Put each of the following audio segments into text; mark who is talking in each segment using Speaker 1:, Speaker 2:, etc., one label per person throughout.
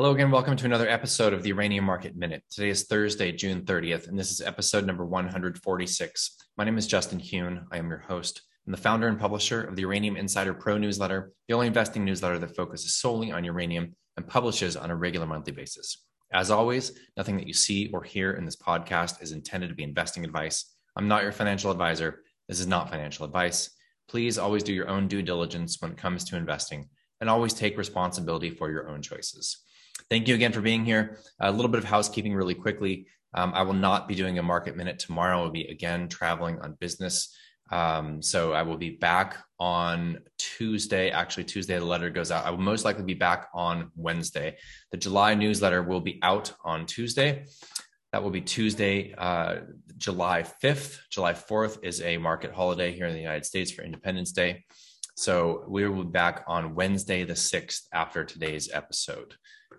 Speaker 1: Hello again. Welcome to another episode of the Uranium Market Minute. Today is Thursday, June 30th, and this is episode number 146. My name is Justin Huhn. I am your host. I'm the founder and publisher of the Uranium Insider Pro newsletter, the only investing newsletter that focuses solely on uranium and publishes on a regular monthly basis. As always, nothing that you see or hear in this podcast is intended to be investing advice. I'm not your financial advisor. This is not financial advice. Please always do your own due diligence when it comes to investing and always take responsibility for your own choices. Thank you again for being here. A little bit of housekeeping really quickly. Um, I will not be doing a market minute tomorrow. I will be again traveling on business. Um, so I will be back on Tuesday. Actually, Tuesday, the letter goes out. I will most likely be back on Wednesday. The July newsletter will be out on Tuesday. That will be Tuesday, uh, July 5th. July 4th is a market holiday here in the United States for Independence Day. So we will be back on Wednesday, the 6th, after today's episode.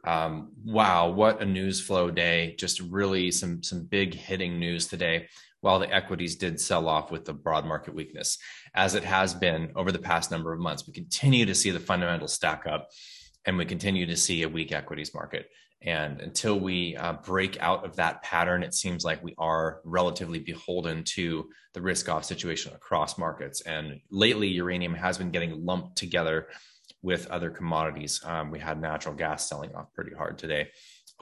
Speaker 1: Um, wow, what a news flow day! Just really some some big hitting news today. While the equities did sell off with the broad market weakness, as it has been over the past number of months, we continue to see the fundamentals stack up, and we continue to see a weak equities market. And until we uh, break out of that pattern, it seems like we are relatively beholden to the risk off situation across markets. And lately, uranium has been getting lumped together with other commodities. Um, we had natural gas selling off pretty hard today.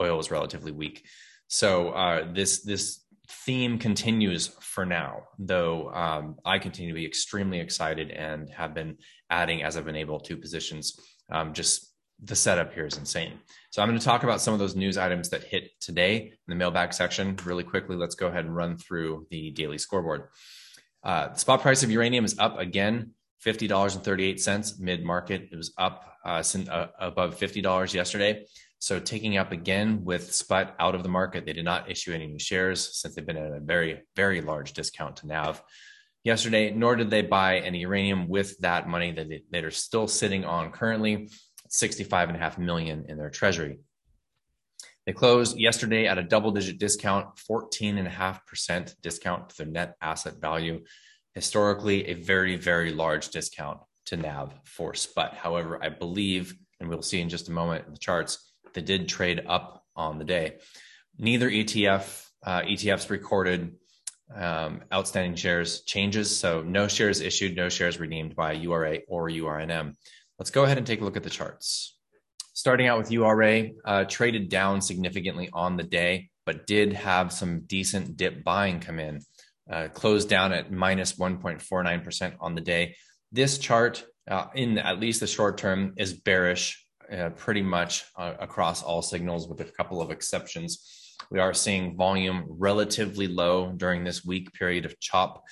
Speaker 1: Oil was relatively weak. So uh, this this theme continues for now, though um, I continue to be extremely excited and have been adding as I've been able to positions. Um, just the setup here is insane. So I'm going to talk about some of those news items that hit today in the mailbag section really quickly. Let's go ahead and run through the daily scoreboard. Uh, the spot price of uranium is up again $50.38 mid market. It was up uh, uh, above $50 yesterday. So taking up again with SPUT out of the market. They did not issue any new shares since they've been at a very, very large discount to NAV yesterday, nor did they buy any uranium with that money that, they, are still sitting on currently, 65 and a half million in their treasury. They closed yesterday at a double digit discount, 14.5% discount to their net asset value historically a very, very large discount to NAV for SPUT. However, I believe, and we'll see in just a moment in the charts, they did trade up on the day. Neither ETF, uh, ETFs recorded um, outstanding shares changes. So no shares issued, no shares redeemed by URA or URNM. Let's go ahead and take a look at the charts. Starting out with URA, uh, traded down significantly on the day, but did have some decent dip buying come in uh, closed down at minus 1.49% on the day. This chart, uh, in at least the short term, is bearish uh, pretty much uh, across all signals, with a couple of exceptions. We are seeing volume relatively low during this week period of chop,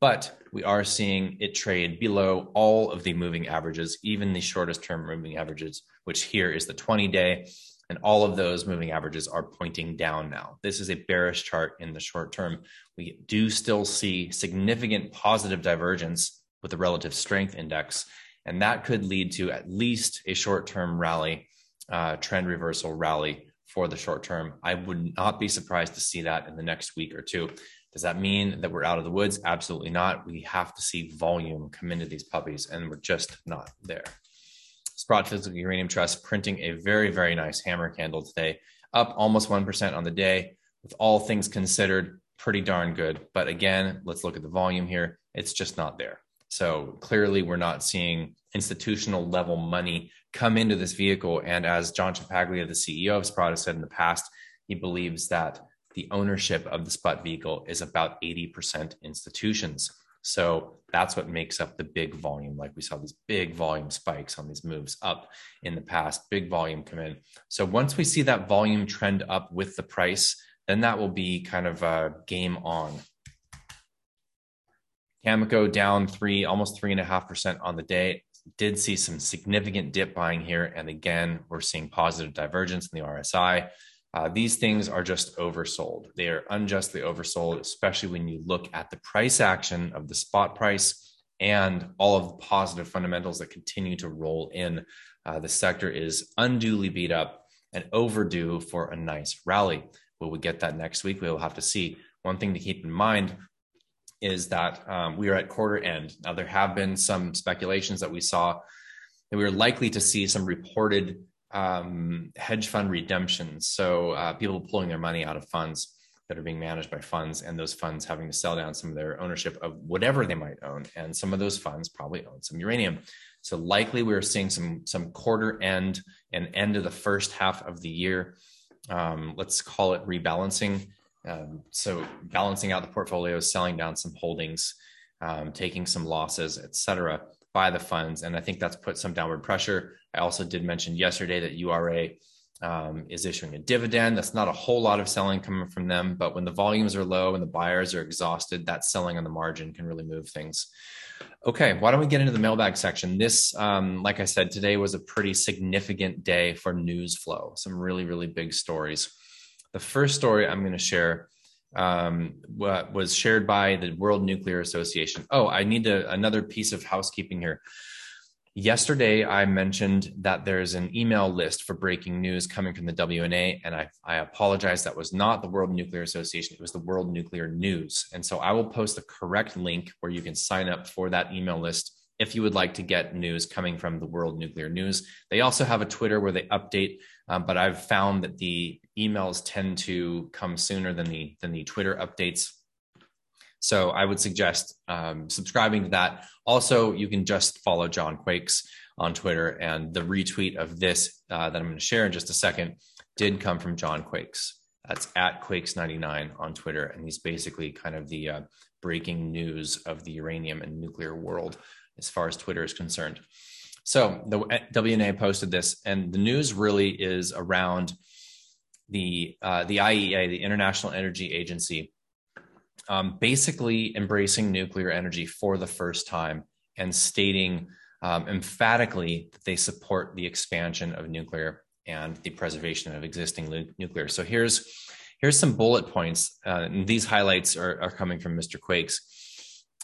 Speaker 1: but we are seeing it trade below all of the moving averages, even the shortest term moving averages, which here is the 20 day and all of those moving averages are pointing down now. This is a bearish chart in the short term. We do still see significant positive divergence with the relative strength index, and that could lead to at least a short term rally, uh, trend reversal rally for the short term. I would not be surprised to see that in the next week or two. Does that mean that we're out of the woods? Absolutely not. We have to see volume come into these puppies, and we're just not there. Sprott Physical Uranium Trust printing a very, very nice hammer candle today, up almost 1% on the day. With all things considered, pretty darn good. But again, let's look at the volume here. It's just not there. So clearly, we're not seeing institutional level money come into this vehicle. And as John Ciampaglia, the CEO of Sprott, has said in the past, he believes that the ownership of the Sprott vehicle is about 80% institutions. So that's what makes up the big volume. Like we saw these big volume spikes on these moves up in the past, big volume come in. So once we see that volume trend up with the price, then that will be kind of a game on. Cameco down three, almost three and a half percent on the day. Did see some significant dip buying here. And again, we're seeing positive divergence in the RSI. Uh, these things are just oversold. They are unjustly oversold, especially when you look at the price action of the spot price and all of the positive fundamentals that continue to roll in. Uh, the sector is unduly beat up and overdue for a nice rally. Will we get that next week? We will have to see. One thing to keep in mind is that um, we are at quarter end. Now, there have been some speculations that we saw that we are likely to see some reported um, hedge fund redemptions. So uh, people pulling their money out of funds that are being managed by funds, and those funds having to sell down some of their ownership of whatever they might own. And some of those funds probably own some uranium. So likely we're seeing some some quarter end and end of the first half of the year. Um, let's call it rebalancing. Um, so balancing out the portfolio, selling down some holdings, um, taking some losses, et cetera, by the funds. And I think that's put some downward pressure. I also did mention yesterday that URA um, is issuing a dividend. That's not a whole lot of selling coming from them, but when the volumes are low and the buyers are exhausted, that selling on the margin can really move things. Okay, why don't we get into the mailbag section? This, um, like I said, today was a pretty significant day for news flow. Some really, really big stories. The first story I'm going to share um, what was shared by the World Nuclear Association. Oh, I need to, another piece of housekeeping here. Yesterday, I mentioned that there's an email list for breaking news coming from the WNA, and I, I apologize. That was not the World Nuclear Association, it was the World Nuclear News. And so I will post the correct link where you can sign up for that email list if you would like to get news coming from the World Nuclear News. They also have a Twitter where they update, um, but I've found that the emails tend to come sooner than the than the Twitter updates. So I would suggest um, subscribing to that. Also, you can just follow John Quakes on Twitter, and the retweet of this uh, that I'm going to share in just a second did come from John Quakes. That's at Quakes99 on Twitter, and he's basically kind of the uh, breaking news of the uranium and nuclear world as far as Twitter is concerned. So the WNA posted this, and the news really is around the uh, the IEA, the International Energy Agency, um, basically embracing nuclear energy for the first time and stating um, emphatically that they support the expansion of nuclear and the preservation of existing nuclear. So here's here's some bullet points. Uh, and these highlights are, are coming from Mr. Quakes.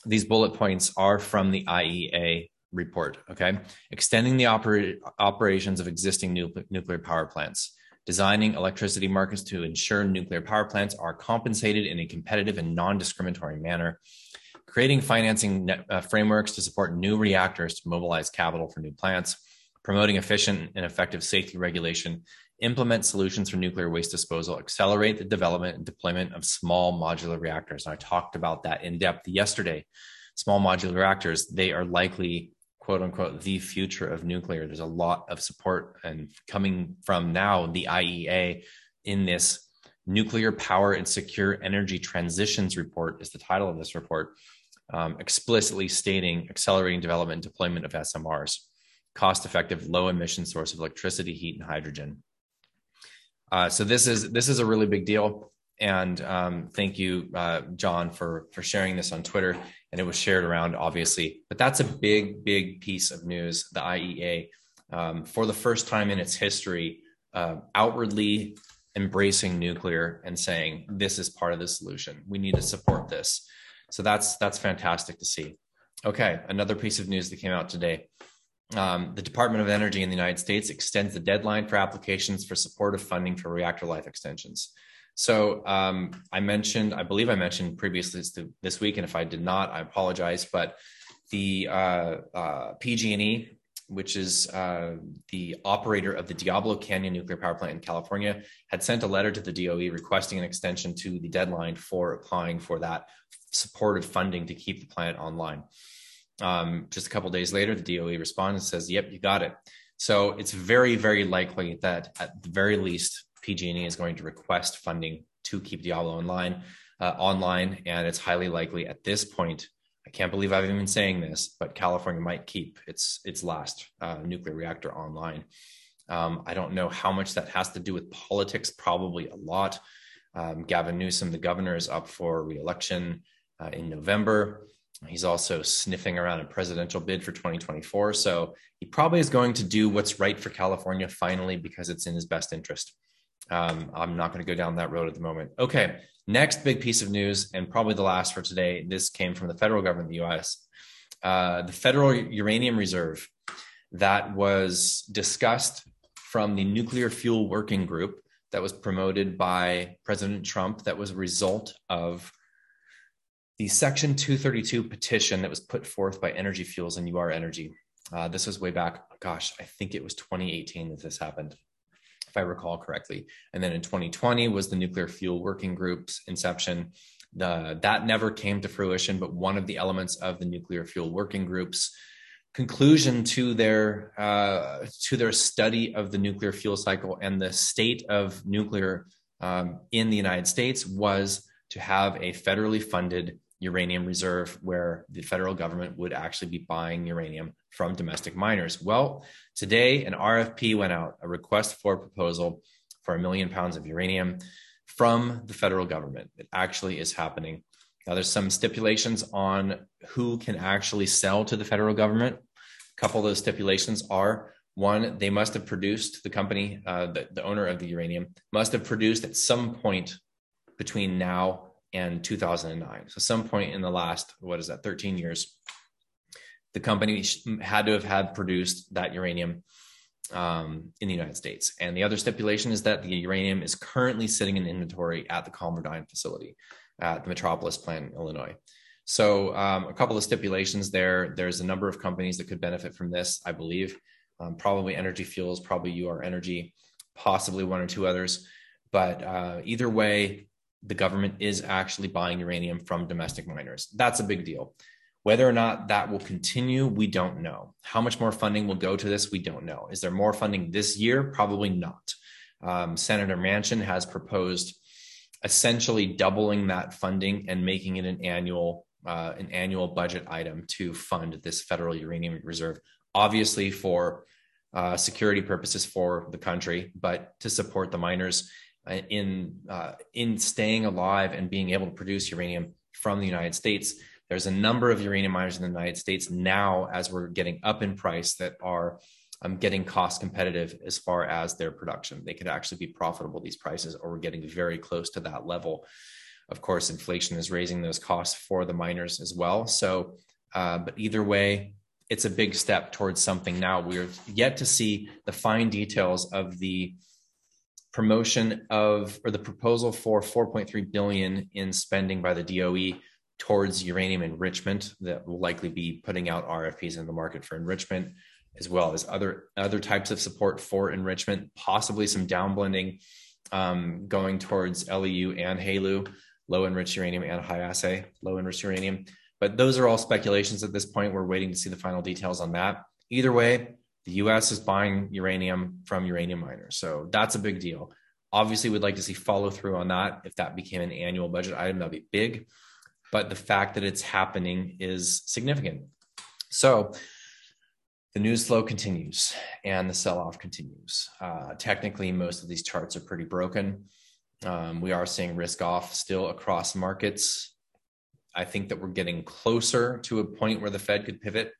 Speaker 1: These bullet points are from the IEA report. Okay, extending the oper- operations of existing nu- nuclear power plants. Designing electricity markets to ensure nuclear power plants are compensated in a competitive and non discriminatory manner, creating financing net, uh, frameworks to support new reactors to mobilize capital for new plants, promoting efficient and effective safety regulation, implement solutions for nuclear waste disposal, accelerate the development and deployment of small modular reactors. And I talked about that in depth yesterday. Small modular reactors, they are likely quote unquote the future of nuclear. There's a lot of support and coming from now the IEA in this nuclear power and secure energy transitions report is the title of this report, um, explicitly stating accelerating development and deployment of SMRs, cost-effective, low-emission source of electricity, heat, and hydrogen. Uh, so this is this is a really big deal, and um, thank you, uh, John, for for sharing this on Twitter and it was shared around, obviously. But that's a big, big piece of news. The IEA, um, for the first time in its history, uh, outwardly embracing nuclear and saying this is part of the solution. We need to support this. So that's that's fantastic to see. Okay, another piece of news that came out today. Um, the Department of Energy in the United States extends the deadline for applications for supportive funding for reactor life extensions. So um, I mentioned, I believe I mentioned previously this week, and if I did not, I apologize. But the uh, uh, PG&E, which is uh, the operator of the Diablo Canyon nuclear power plant in California, had sent a letter to the DOE requesting an extension to the deadline for applying for that supportive funding to keep the plant online. Um, just a couple days later, the DOE responded and says, "Yep, you got it." So it's very, very likely that at the very least, PG&E is going to request funding to keep Diablo online, uh, online, and it's highly likely at this point. I can't believe I've even been saying this, but California might keep its its last uh, nuclear reactor online. Um, I don't know how much that has to do with politics. Probably a lot. Um, Gavin Newsom, the governor, is up for reelection uh, in November. He's also sniffing around a presidential bid for 2024. So he probably is going to do what's right for California finally because it's in his best interest. Um, I'm not going to go down that road at the moment. Okay, next big piece of news, and probably the last for today. This came from the federal government, of the U.S. Uh, the Federal Uranium Reserve that was discussed from the Nuclear Fuel Working Group that was promoted by President Trump. That was a result of the Section 232 petition that was put forth by Energy Fuels and UR Energy. Uh, this was way back, gosh, I think it was 2018 that this happened, if I recall correctly. And then in 2020 was the Nuclear Fuel Working Group's inception. The, that never came to fruition, but one of the elements of the Nuclear Fuel Working Group's conclusion to their uh, to their study of the nuclear fuel cycle and the state of nuclear um, in the United States was to have a federally funded uranium reserve where the federal government would actually be buying uranium from domestic miners. Well, today an RFP went out, a request for a proposal for a million pounds of uranium from the federal government. It actually is happening. Now, there's some stipulations on who can actually sell to the federal government. A couple of those stipulations are one, they must have produced the company, uh, the, the owner of the uranium must have produced at some point between now and 2009. So, some point in the last, what is that, 13 years, the company had to have had produced that uranium um, in the United States. And the other stipulation is that the uranium is currently sitting in inventory at the ConverDyn facility at the Metropolis plant in Illinois. So um, a couple of stipulations there. There's a number of companies that could benefit from this, I believe. Um, probably Energy Fuels, probably UR Energy, possibly one or two others. But uh, either way, the government is actually buying uranium from domestic miners. That's a big deal. Whether or not that will continue, we don't know. How much more funding will go to this, we don't know. Is there more funding this year? Probably not. Um, Senator Manchin has proposed essentially doubling that funding and making it an annual uh, an annual budget item to fund this federal uranium reserve, obviously for uh, security purposes for the country, but to support the miners in uh, in staying alive and being able to produce uranium from the United States. There's a number of uranium miners in the United States now, as we're getting up in price, that are um, getting cost competitive as far as their production. They could actually be profitable these prices, or we're getting very close to that level of course, inflation is raising those costs for the miners as well. So, uh, but either way, it's a big step towards something now. We're yet to see the fine details of the promotion of or the proposal for 4.3 billion in spending by the DOE towards uranium enrichment that will likely be putting out RFPs in the market for enrichment as well as other other types of support for enrichment possibly some downblending um, going towards LEU and HALEU low enriched uranium and high assay low enriched uranium. But those are all speculations at this point. We're waiting to see the final details on that. Either way, the US is buying uranium from uranium miners. So that's a big deal. Obviously, we'd like to see follow through on that. If that became an annual budget item, that'd be big. But the fact that it's happening is significant. So the news flow continues and the sell off continues. Uh, technically, most of these charts are pretty broken. Um, we are seeing risk off still across markets. I think that we're getting closer to a point where the Fed could pivot.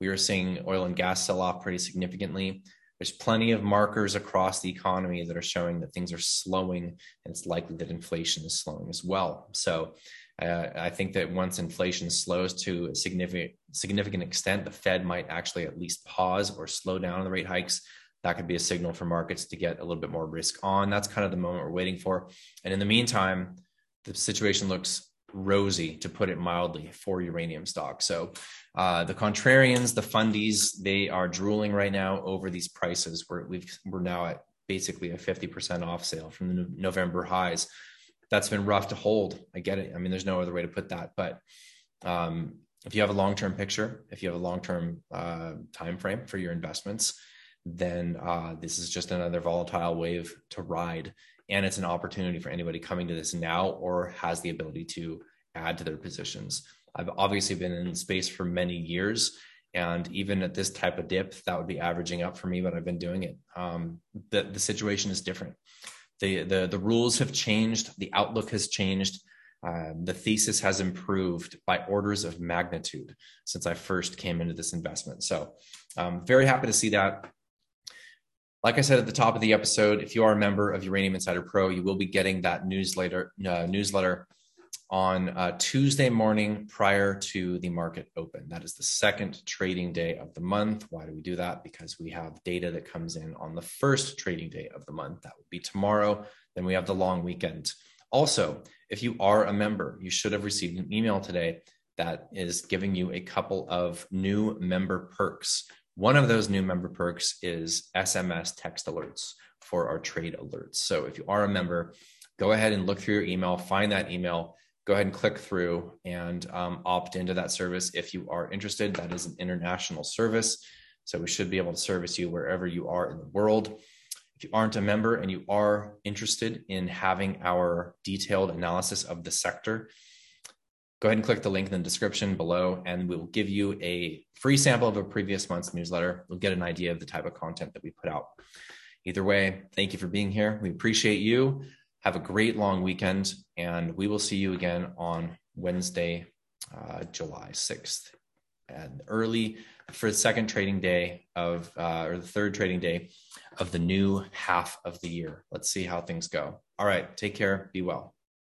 Speaker 1: We are seeing oil and gas sell off pretty significantly. There's plenty of markers across the economy that are showing that things are slowing, and it's likely that inflation is slowing as well. So, uh, I think that once inflation slows to a significant significant extent, the Fed might actually at least pause or slow down on the rate hikes that could be a signal for markets to get a little bit more risk on. That's kind of the moment we're waiting for. And in the meantime, the situation looks rosy, to put it mildly, for uranium stocks. So uh, the contrarians, the fundies, they are drooling right now over these prices. We're we've we're now at basically a 50% off sale from the November highs. That's been rough to hold. I get it. I mean, there's no other way to put that. But um, if you have a long-term picture, if you have a long-term uh, time frame for your investments, then uh, this is just another volatile wave to ride. And it's an opportunity for anybody coming to this now or has the ability to add to their positions. I've obviously been in space for many years. And even at this type of dip, that would be averaging up for me, but I've been doing it. Um, the, the situation is different. The, the, the rules have changed, the outlook has changed. Uh, the thesis has improved by orders of magnitude since I first came into this investment. So, um, very happy to see that. Like I said at the top of the episode, if you are a member of Uranium Insider Pro, you will be getting that newsletter uh, newsletter on uh, Tuesday morning prior to the market open. That is the second trading day of the month. Why do we do that? Because we have data that comes in on the first trading day of the month. That would be tomorrow. Then we have the long weekend. Also, if you are a member, you should have received an email today that is giving you a couple of new member perks One of those new member perks is SMS text alerts for our trade alerts. So if you are a member, go ahead and look through your email, find that email, go ahead and click through and um, opt into that service if you are interested. That is an international service. So we should be able to service you wherever you are in the world. If you aren't a member and you are interested in having our detailed analysis of the sector, go ahead and click the link in the description below, and we will give you a free sample of a previous month's newsletter. You'll get an idea of the type of content that we put out. Either way, thank you for being here. We appreciate you. Have a great long weekend, and we will see you again on Wednesday, uh, July 6th, and early for the second trading day of, uh, or the third trading day of the new half of the year. Let's see how things go. All right, take care. Be well.